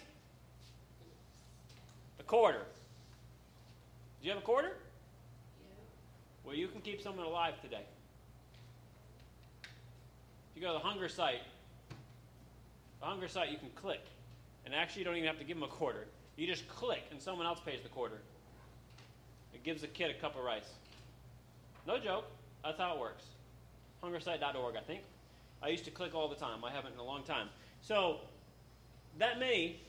Quarter. Do you have a quarter? Yeah. Well, you can keep someone alive today. If you go to the hunger site, the hunger site you can click. And actually, you don't even have to give them a quarter. You just click, and someone else pays the quarter. It gives a kid a cup of rice. No joke. That's how it works. Hungersite.org, I think. I used to click all the time. I haven't in a long time. So, that many,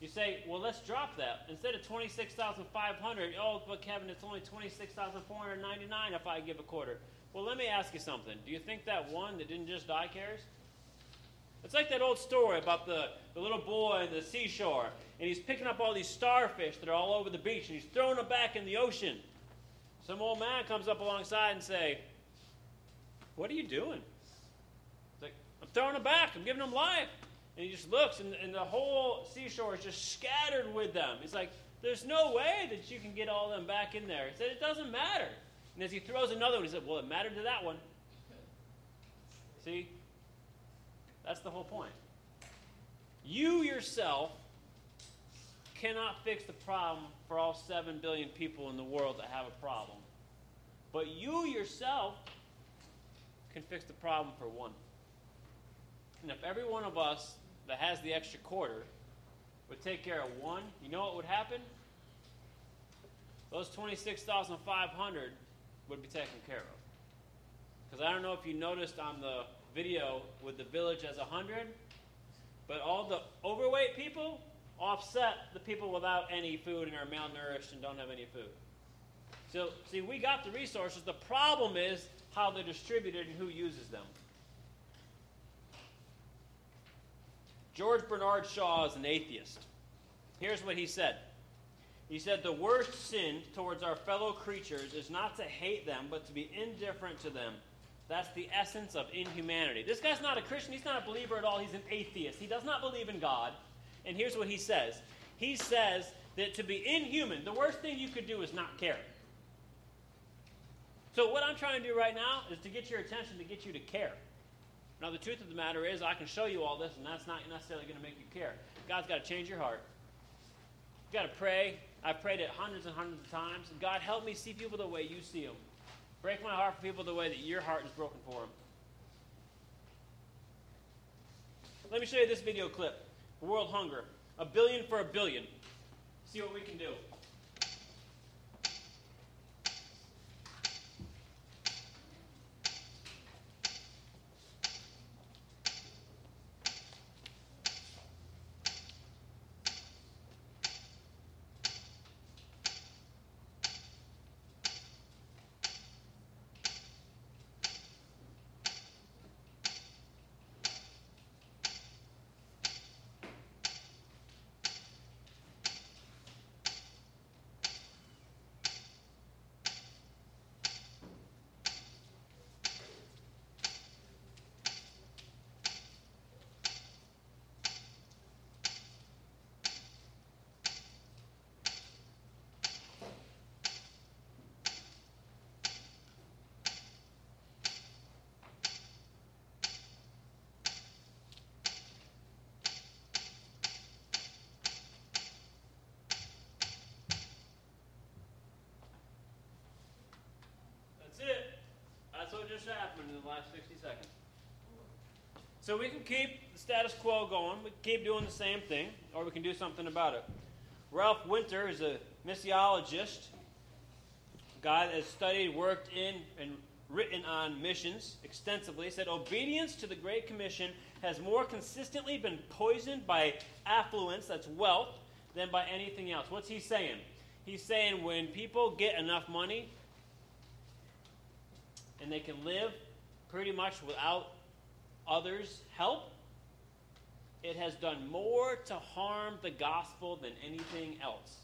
you say, well, let's drop that. Instead of 26,500, oh, but Kevin, it's only 26,499 if I give a quarter. Well, let me ask you something. Do you think that one that didn't just die cares? It's like that old story about the, the little boy at the seashore, and he's picking up all these starfish that are all over the beach, and he's throwing them back in the ocean. Some old man comes up alongside and say, What are you doing? It's like, I'm throwing them back. I'm giving them life. And he just looks, and, and the whole seashore is just scattered with them. He's like, There's no way that you can get all of them back in there. He said, It doesn't matter. And as he throws another one, he said, Well, it mattered to that one. See? That's the whole point. You yourself cannot fix the problem for all 7 billion people in the world that have a problem. But you yourself can fix the problem for one. And if every one of us that has the extra quarter would take care of one, you know what would happen? Those 26,500 would be taken care of. Because I don't know if you noticed on the video with the village as 100, but all the overweight people offset the people without any food and are malnourished and don't have any food. So, see, we got the resources. The problem is how they're distributed and who uses them. George Bernard Shaw is an atheist. Here's what he said He said, The worst sin towards our fellow creatures is not to hate them, but to be indifferent to them. That's the essence of inhumanity. This guy's not a Christian. He's not a believer at all. He's an atheist. He does not believe in God. And here's what he says He says that to be inhuman, the worst thing you could do is not care. So, what I'm trying to do right now is to get your attention, to get you to care. Now, the truth of the matter is, I can show you all this, and that's not necessarily going to make you care. God's got to change your heart. You've got to pray. I've prayed it hundreds and hundreds of times. God, help me see people the way you see them. Break my heart for people the way that your heart is broken for them. Let me show you this video clip. World hunger. A billion for a billion. See what we can do. Just happened in the last 60 seconds. So we can keep the status quo going. We can keep doing the same thing, or we can do something about it. Ralph Winter is a missiologist, a guy that has studied, worked in, and written on missions extensively. Said obedience to the Great Commission has more consistently been poisoned by affluence, that's wealth, than by anything else. What's he saying? He's saying when people get enough money and they can live pretty much without others' help, it has done more to harm the gospel than anything else.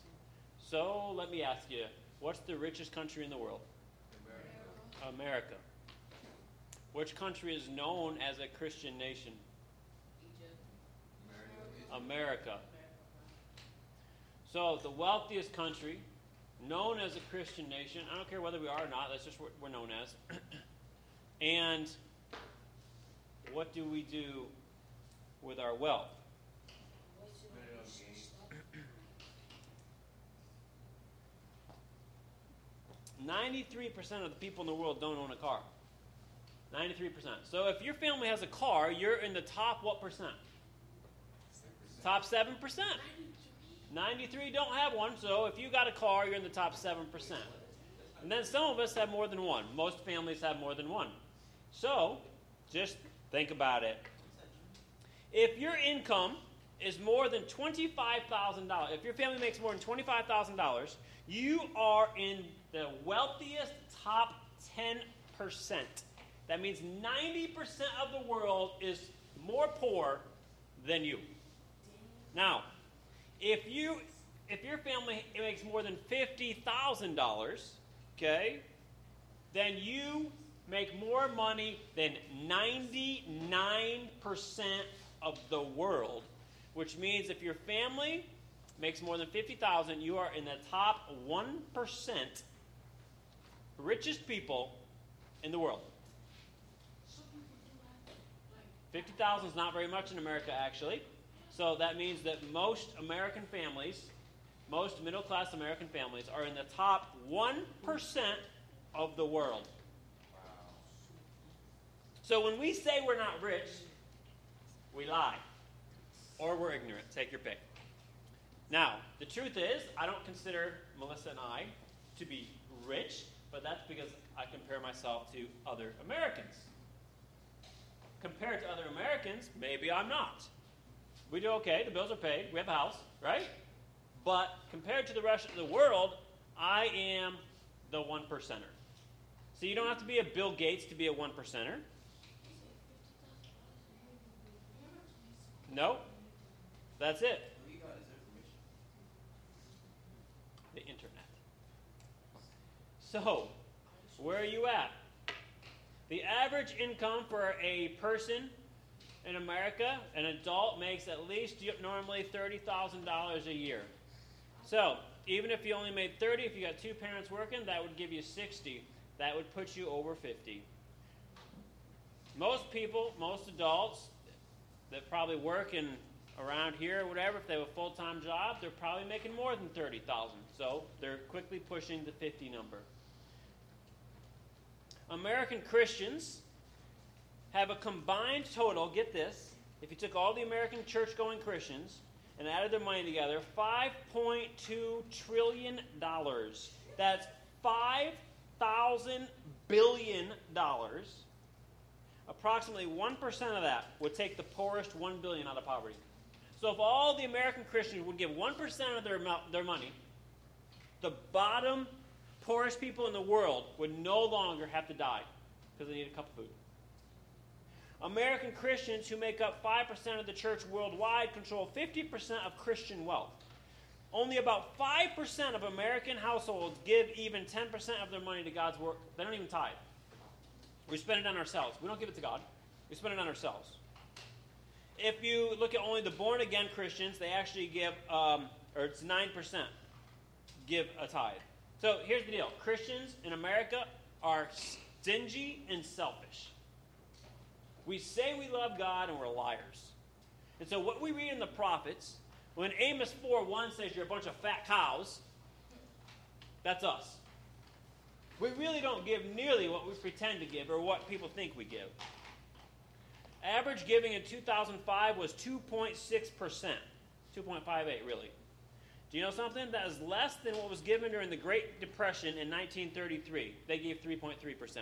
So let me ask you what's the richest country in the world? America. America. Which country is known as a Christian nation? Egypt. America. So, the wealthiest country, known as a Christian nation, I don't care whether we are or not, that's just what we're known as. and what do we do with our wealth? Ninety-three percent of the people in the world don't own a car. 93%. So if your family has a car, you're in the top what percent? 7%. Top 7%. 93 don't have one, so if you got a car, you're in the top 7%. And then some of us have more than one. Most families have more than one. So just think about it. If your income is more than $25,000, if your family makes more than $25,000, you are in the wealthiest top 10%. That means 90% of the world is more poor than you. Now, if you if your family makes more than $50,000, okay, then you make more money than 99% of the world, which means if your family makes more than 50,000, you are in the top 1% richest people in the world. 50,000 is not very much in America, actually. So that means that most American families, most middle class American families, are in the top 1% of the world. So when we say we're not rich, we lie. Or we're ignorant. Take your pick. Now, the truth is, I don't consider Melissa and I to be rich, but that's because I compare myself to other Americans compared to other Americans, maybe I'm not. We do okay, the bills are paid, we have a house, right? But compared to the rest of the world, I am the one percenter. So you don't have to be a Bill Gates to be a one percenter. No, that's it. The internet. So, where are you at? The average income for a person in America, an adult, makes at least normally $30,000 a year. So, even if you only made 30, if you got two parents working, that would give you 60. That would put you over 50. Most people, most adults that probably work in around here or whatever, if they have a full-time job, they're probably making more than 30,000. So, they're quickly pushing the 50 number. American Christians have a combined total, get this, if you took all the American church going Christians and added their money together, $5.2 trillion. That's $5,000 billion. Approximately 1% of that would take the poorest 1 billion out of poverty. So if all the American Christians would give 1% of their, their money, the bottom poorest people in the world would no longer have to die because they need a cup of food. American Christians, who make up 5% of the church worldwide, control 50% of Christian wealth. Only about 5% of American households give even 10% of their money to God's work. They don't even tithe. We spend it on ourselves. We don't give it to God, we spend it on ourselves. If you look at only the born again Christians, they actually give, um, or it's 9%, give a tithe. So here's the deal Christians in America are stingy and selfish. We say we love God and we're liars. And so, what we read in the prophets, when Amos 4 1 says you're a bunch of fat cows, that's us. We really don't give nearly what we pretend to give or what people think we give. Average giving in 2005 was 2.6%. 2.58, really. Do you know something? That is less than what was given during the Great Depression in 1933. They gave 3.3%.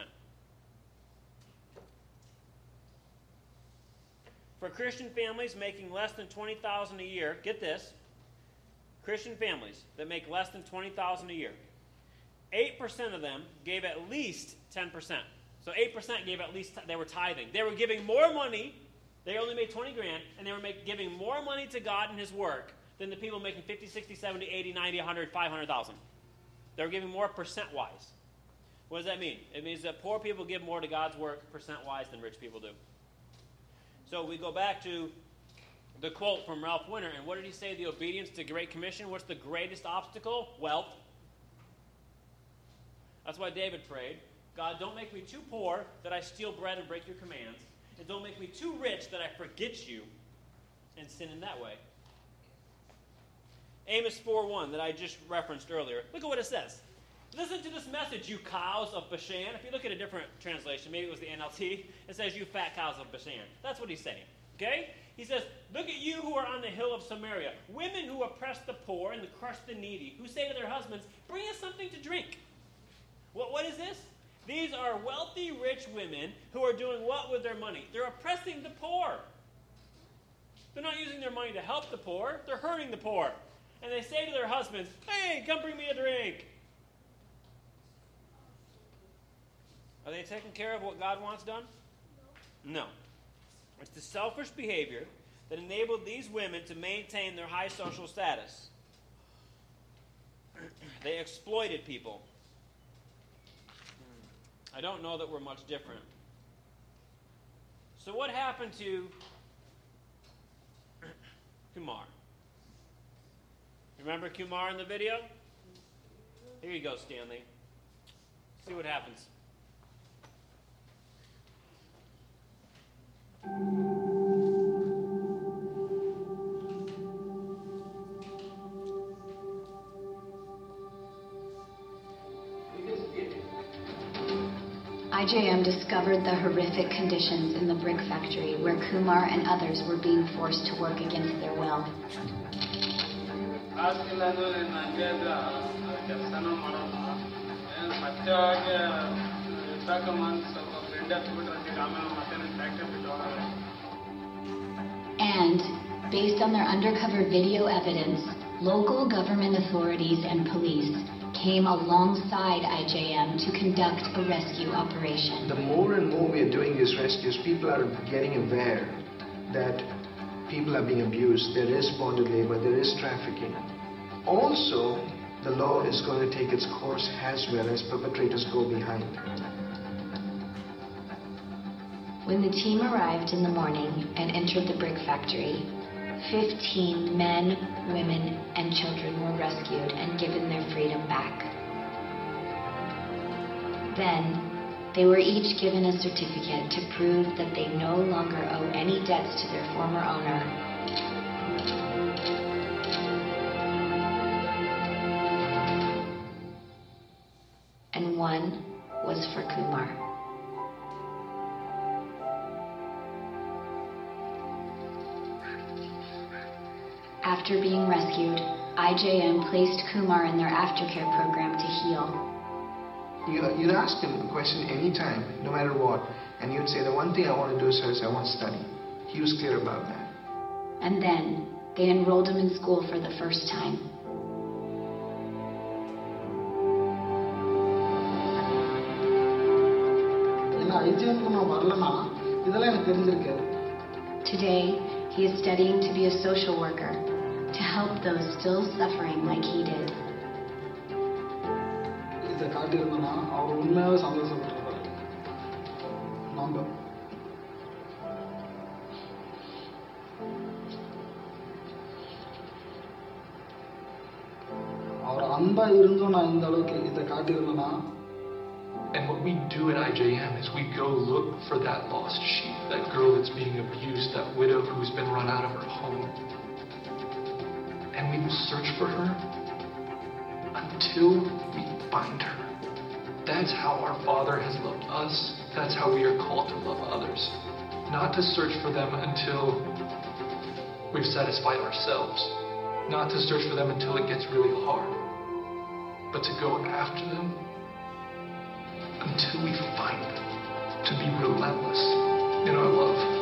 For Christian families making less than 20,000 a year, get this. Christian families that make less than 20,000 a year. 8% of them gave at least 10%. So 8% gave at least they were tithing. They were giving more money. They only made 20 grand and they were make, giving more money to God and his work than the people making 50, 60, 70, 80, 90, 100, 500,000. They were giving more percent wise. What does that mean? It means that poor people give more to God's work percent wise than rich people do. So we go back to the quote from Ralph Winter, and what did he say? The obedience to Great Commission. What's the greatest obstacle? Wealth. That's why David prayed God, don't make me too poor that I steal bread and break your commands, and don't make me too rich that I forget you and sin in that way. Amos 4:1 that I just referenced earlier. Look at what it says. Listen to this message, you cows of Bashan. If you look at a different translation, maybe it was the NLT, it says, You fat cows of Bashan. That's what he's saying. Okay? He says, Look at you who are on the hill of Samaria, women who oppress the poor and crush the needy, who say to their husbands, Bring us something to drink. What, what is this? These are wealthy, rich women who are doing what with their money? They're oppressing the poor. They're not using their money to help the poor, they're hurting the poor. And they say to their husbands, Hey, come bring me a drink. Are they taking care of what God wants done? No. It's the selfish behavior that enabled these women to maintain their high social status. they exploited people. I don't know that we're much different. So, what happened to Kumar? Remember Kumar in the video? Here you go, Stanley. See what happens. IJM discovered the horrific conditions in the brick factory where Kumar and others were being forced to work against their will. And, based on their undercover video evidence, local government authorities and police came alongside IJM to conduct a rescue operation. The more and more we are doing these rescues, people are getting aware that people are being abused. There is bonded labor, there is trafficking. Also, the law is going to take its course as well as perpetrators go behind. When the team arrived in the morning and entered the brick factory, 15 men, women, and children were rescued and given their freedom back. Then, they were each given a certificate to prove that they no longer owe any debts to their former owner. And one was for Kumar. After being rescued, IJM placed Kumar in their aftercare program to heal. You, would ask him a question anytime, no matter what, and he'd say, The one thing I want to do, sir, is I want to study. He was clear about that. And then they enrolled him in school for the first time. Today, he is studying to be a social worker to help those still suffering like he did. இதை காட்டியிருந்தோன்னா அவர் உண்மையாகவே சந்தோஷப்பட்டிருப்பாரு நம்ம அவர் அன்பா இருந்தும் நான் இந்த அளவுக்கு இதை காட்டியிருந்தேன்னா And what we do at IJM is we go look for that lost sheep, that girl that's being abused, that widow who's been run out of her home. And we will search for her until we find her. That's how our Father has loved us. That's how we are called to love others. Not to search for them until we've satisfied ourselves. Not to search for them until it gets really hard. But to go after them until we find them. To be relentless in our love.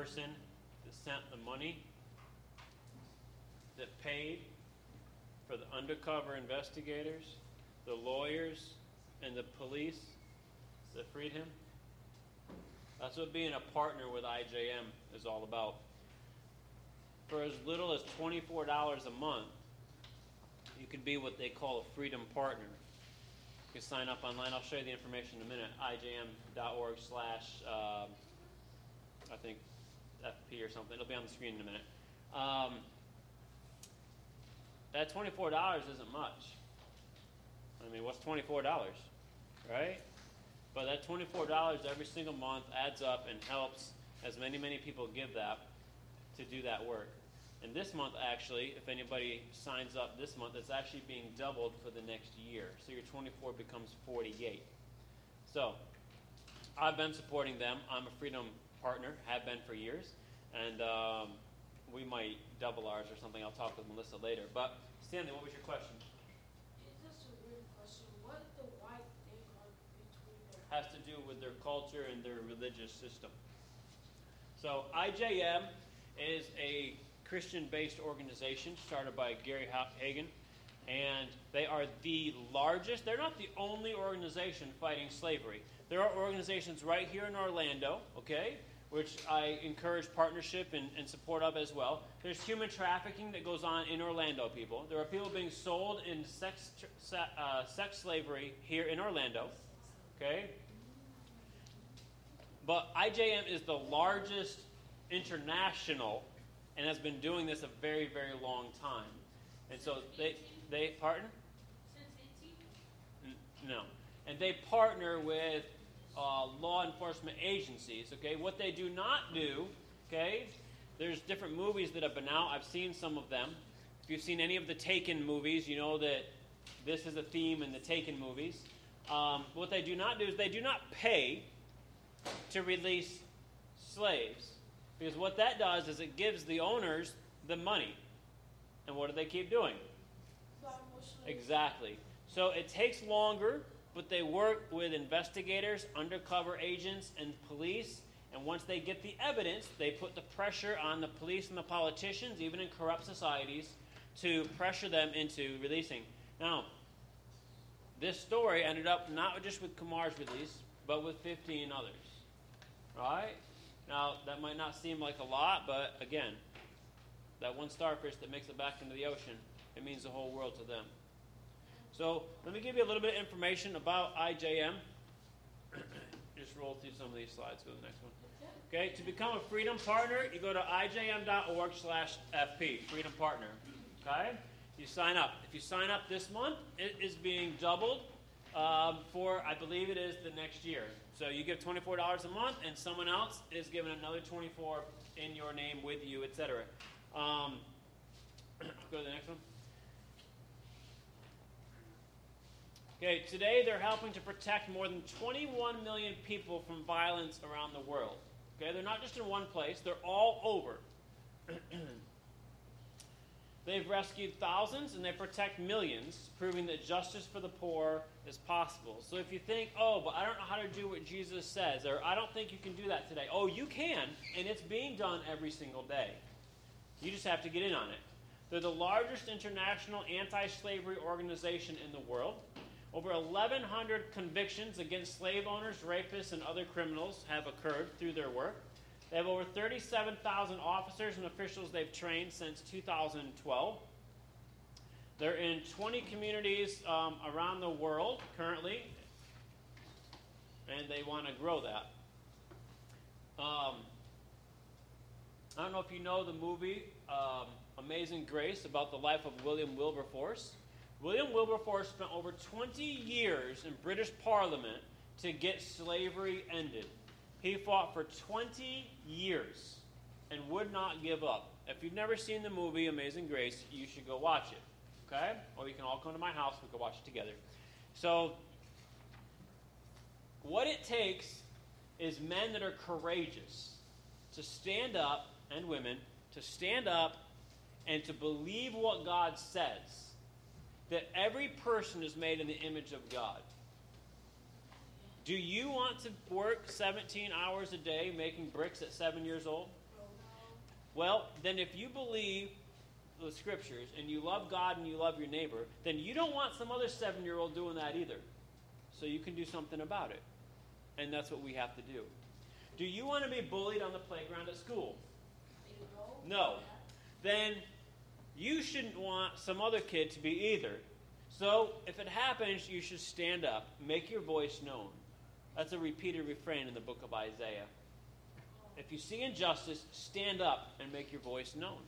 Person that sent the money, that paid for the undercover investigators, the lawyers, and the police that freed him? That's what being a partner with IJM is all about. For as little as $24 a month, you could be what they call a freedom partner. You can sign up online. I'll show you the information in a minute. ijm.org slash, uh, I think, FP or something. It'll be on the screen in a minute. Um, that $24 isn't much. I mean, what's $24, right? But that $24 every single month adds up and helps as many, many people give that to do that work. And this month, actually, if anybody signs up this month, it's actually being doubled for the next year. So your 24 becomes 48. So I've been supporting them. I'm a freedom partner, have been for years. And um, we might double ours or something. I'll talk with Melissa later. But Stanley, what was your question? Is this a weird question? What the white thing on between them? Has to do with their culture and their religious system. So IJM is a Christian-based organization started by Gary Haugen, and they are the largest. They're not the only organization fighting slavery. There are organizations right here in Orlando, okay, which I encourage partnership and, and support of as well. There's human trafficking that goes on in Orlando, people. There are people being sold in sex, uh, sex slavery here in Orlando. Okay? But IJM is the largest international and has been doing this a very, very long time. And so they, they pardon? No. And they partner with uh, law enforcement agencies, okay? What they do not do, okay? There's different movies that have been out. I've seen some of them. If you've seen any of the Taken movies, you know that this is a theme in the Taken movies. Um, what they do not do is they do not pay to release slaves. Because what that does is it gives the owners the money. And what do they keep doing? Exactly. So it takes longer, but they work with investigators, undercover agents, and police. And once they get the evidence, they put the pressure on the police and the politicians, even in corrupt societies, to pressure them into releasing. Now, this story ended up not just with Kumar's release, but with 15 others. Right? Now, that might not seem like a lot, but again, that one starfish that makes it back into the ocean, it means the whole world to them. So, let me give you a little bit of information about IJM. Just roll through some of these slides. Go to the next one. Okay, to become a Freedom Partner, you go to ijm.org slash FP, Freedom Partner. Okay? You sign up. If you sign up this month, it is being doubled um, for, I believe it is the next year. So you give $24 a month, and someone else is giving another 24 in your name with you, etc. Um, go to the next one. Okay, today they're helping to protect more than 21 million people from violence around the world. Okay, they're not just in one place, they're all over. They've rescued thousands and they protect millions, proving that justice for the poor is possible. So if you think, oh, but I don't know how to do what Jesus says, or I don't think you can do that today, oh, you can, and it's being done every single day. You just have to get in on it. They're the largest international anti slavery organization in the world. Over 1,100 convictions against slave owners, rapists, and other criminals have occurred through their work. They have over 37,000 officers and officials they've trained since 2012. They're in 20 communities um, around the world currently, and they want to grow that. Um, I don't know if you know the movie um, Amazing Grace about the life of William Wilberforce. William Wilberforce spent over 20 years in British Parliament to get slavery ended. He fought for 20 years and would not give up. If you've never seen the movie Amazing Grace, you should go watch it. Okay? Or you can all come to my house, we can watch it together. So, what it takes is men that are courageous to stand up, and women, to stand up and to believe what God says. That every person is made in the image of God. Do you want to work 17 hours a day making bricks at seven years old? Well, then if you believe the scriptures and you love God and you love your neighbor, then you don't want some other seven year old doing that either. So you can do something about it. And that's what we have to do. Do you want to be bullied on the playground at school? No. Then you shouldn't want some other kid to be either. So if it happens, you should stand up, make your voice known. That's a repeated refrain in the book of Isaiah. If you see injustice, stand up and make your voice known.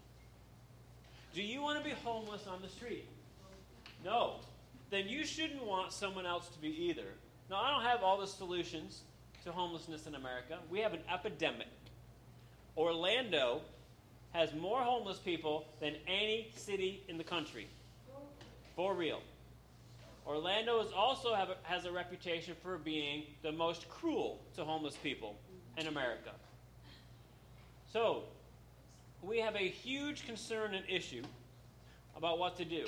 Do you want to be homeless on the street? No. Then you shouldn't want someone else to be either. Now, I don't have all the solutions to homelessness in America. We have an epidemic. Orlando has more homeless people than any city in the country. For real. Orlando is also a, has a reputation for being the most cruel to homeless people in America. So, we have a huge concern and issue about what to do.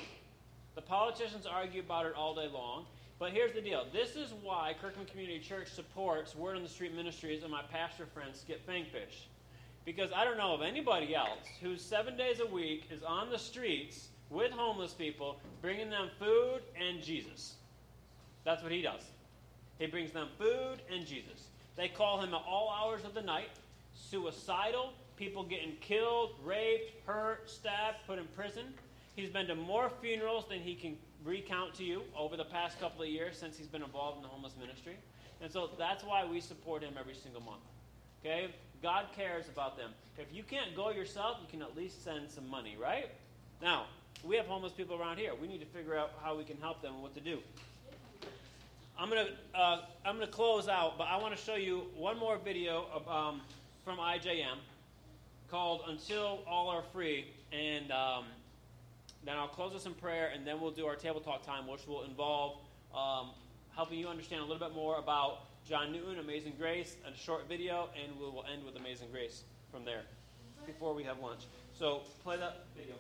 The politicians argue about it all day long, but here's the deal. This is why Kirkland Community Church supports Word on the Street Ministries and my pastor friend Skip Fangfish. Because I don't know of anybody else who seven days a week is on the streets with homeless people, bringing them food and Jesus. That's what he does. He brings them food and Jesus. They call him at all hours of the night, suicidal, people getting killed, raped, hurt, stabbed, put in prison. He's been to more funerals than he can recount to you over the past couple of years since he's been involved in the homeless ministry. And so that's why we support him every single month. Okay? God cares about them. If you can't go yourself, you can at least send some money, right? Now, we have homeless people around here. We need to figure out how we can help them and what to do. I'm gonna uh, I'm gonna close out, but I want to show you one more video of, um, from IJM called "Until All Are Free," and um, then I'll close us in prayer, and then we'll do our table talk time, which will involve um, helping you understand a little bit more about John Newton, Amazing Grace, a short video, and we will end with Amazing Grace from there before we have lunch. So play that video.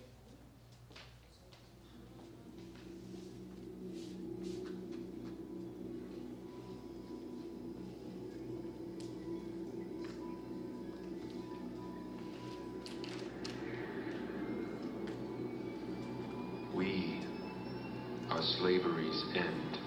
We are slavery's end.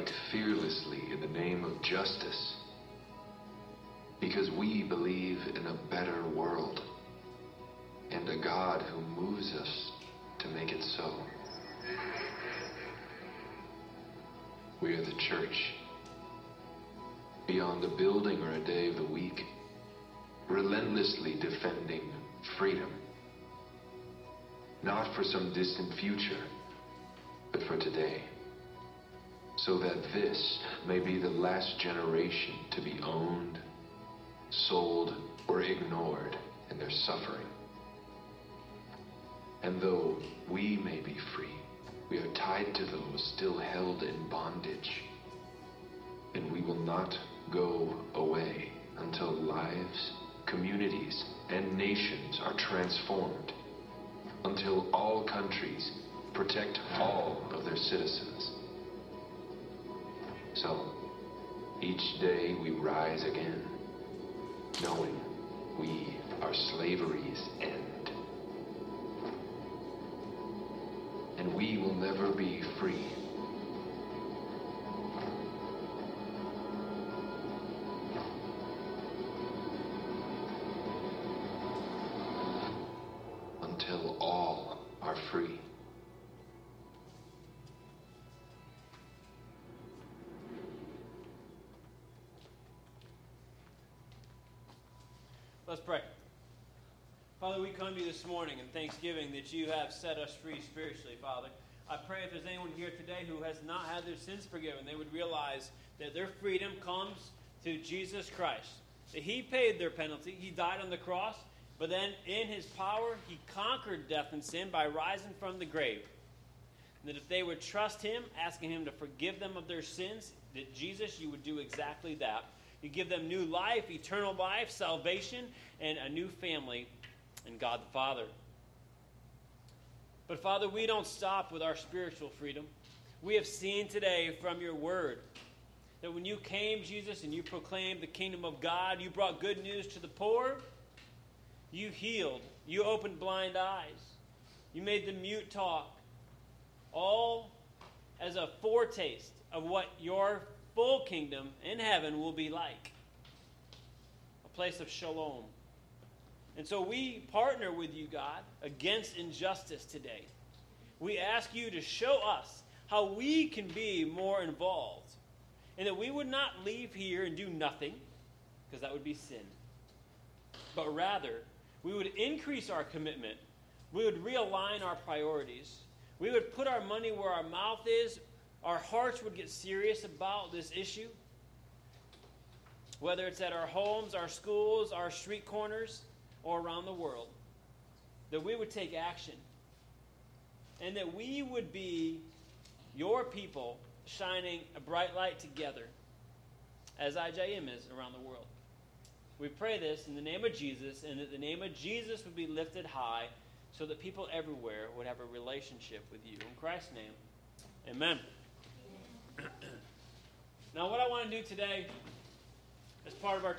Fight fearlessly in the name of justice because we believe in a better world and a God who moves us to make it so. We are the church. Beyond a building or a day of the week, relentlessly defending freedom not for some distant future, but for today. So that this may be the last generation to be owned, sold, or ignored in their suffering. And though we may be free, we are tied to those still held in bondage. And we will not go away until lives, communities, and nations are transformed until all countries protect all of their citizens. So, each day we rise again, knowing we are slavery's end. And we will never be free. Let's pray. Father, we come to you this morning in thanksgiving that you have set us free spiritually, Father. I pray if there's anyone here today who has not had their sins forgiven, they would realize that their freedom comes through Jesus Christ. That He paid their penalty, He died on the cross, but then in His power, He conquered death and sin by rising from the grave. And that if they would trust Him, asking Him to forgive them of their sins, that Jesus, you would do exactly that. You give them new life, eternal life, salvation, and a new family in God the Father. But Father, we don't stop with our spiritual freedom. We have seen today from your word that when you came, Jesus, and you proclaimed the kingdom of God, you brought good news to the poor, you healed, you opened blind eyes, you made the mute talk, all as a foretaste of what your full kingdom in heaven will be like a place of shalom. And so we partner with you, God, against injustice today. We ask you to show us how we can be more involved and that we would not leave here and do nothing, because that would be sin. But rather, we would increase our commitment, we would realign our priorities, we would put our money where our mouth is, our hearts would get serious about this issue. Whether it's at our homes, our schools, our street corners, or around the world, that we would take action. And that we would be your people shining a bright light together, as IJM is around the world. We pray this in the name of Jesus, and that the name of Jesus would be lifted high so that people everywhere would have a relationship with you. In Christ's name, amen. Now, what I want to do today, as part of our